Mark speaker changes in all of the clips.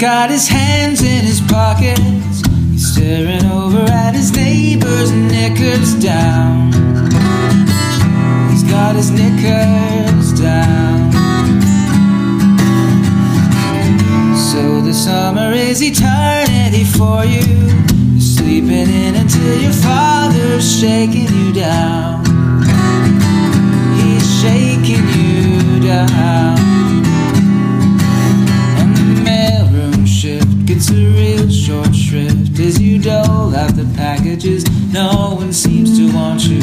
Speaker 1: got his hands in his pockets. He's staring over at his neighbor's knickers down. He's got his knickers down. So the summer is eternity for you. You're sleeping in until your father's shaking you down. He's shaking you down. As you dole out the packages. No one seems to want you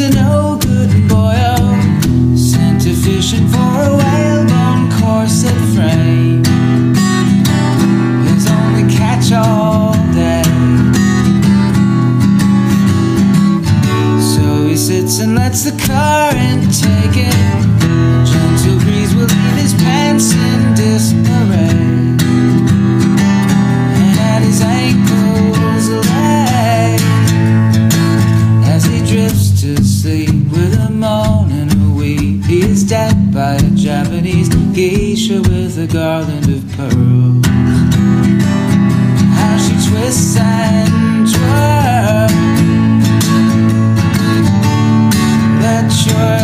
Speaker 1: he's a no good boy. Sent fishing for a whalebone corset frame. His only catch all day. So he sits and lets the current take geisha with a garland of pearls. How she twists and twirls. Let your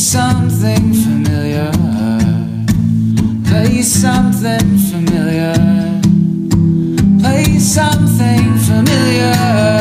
Speaker 1: something familiar. Play something familiar. Play something familiar.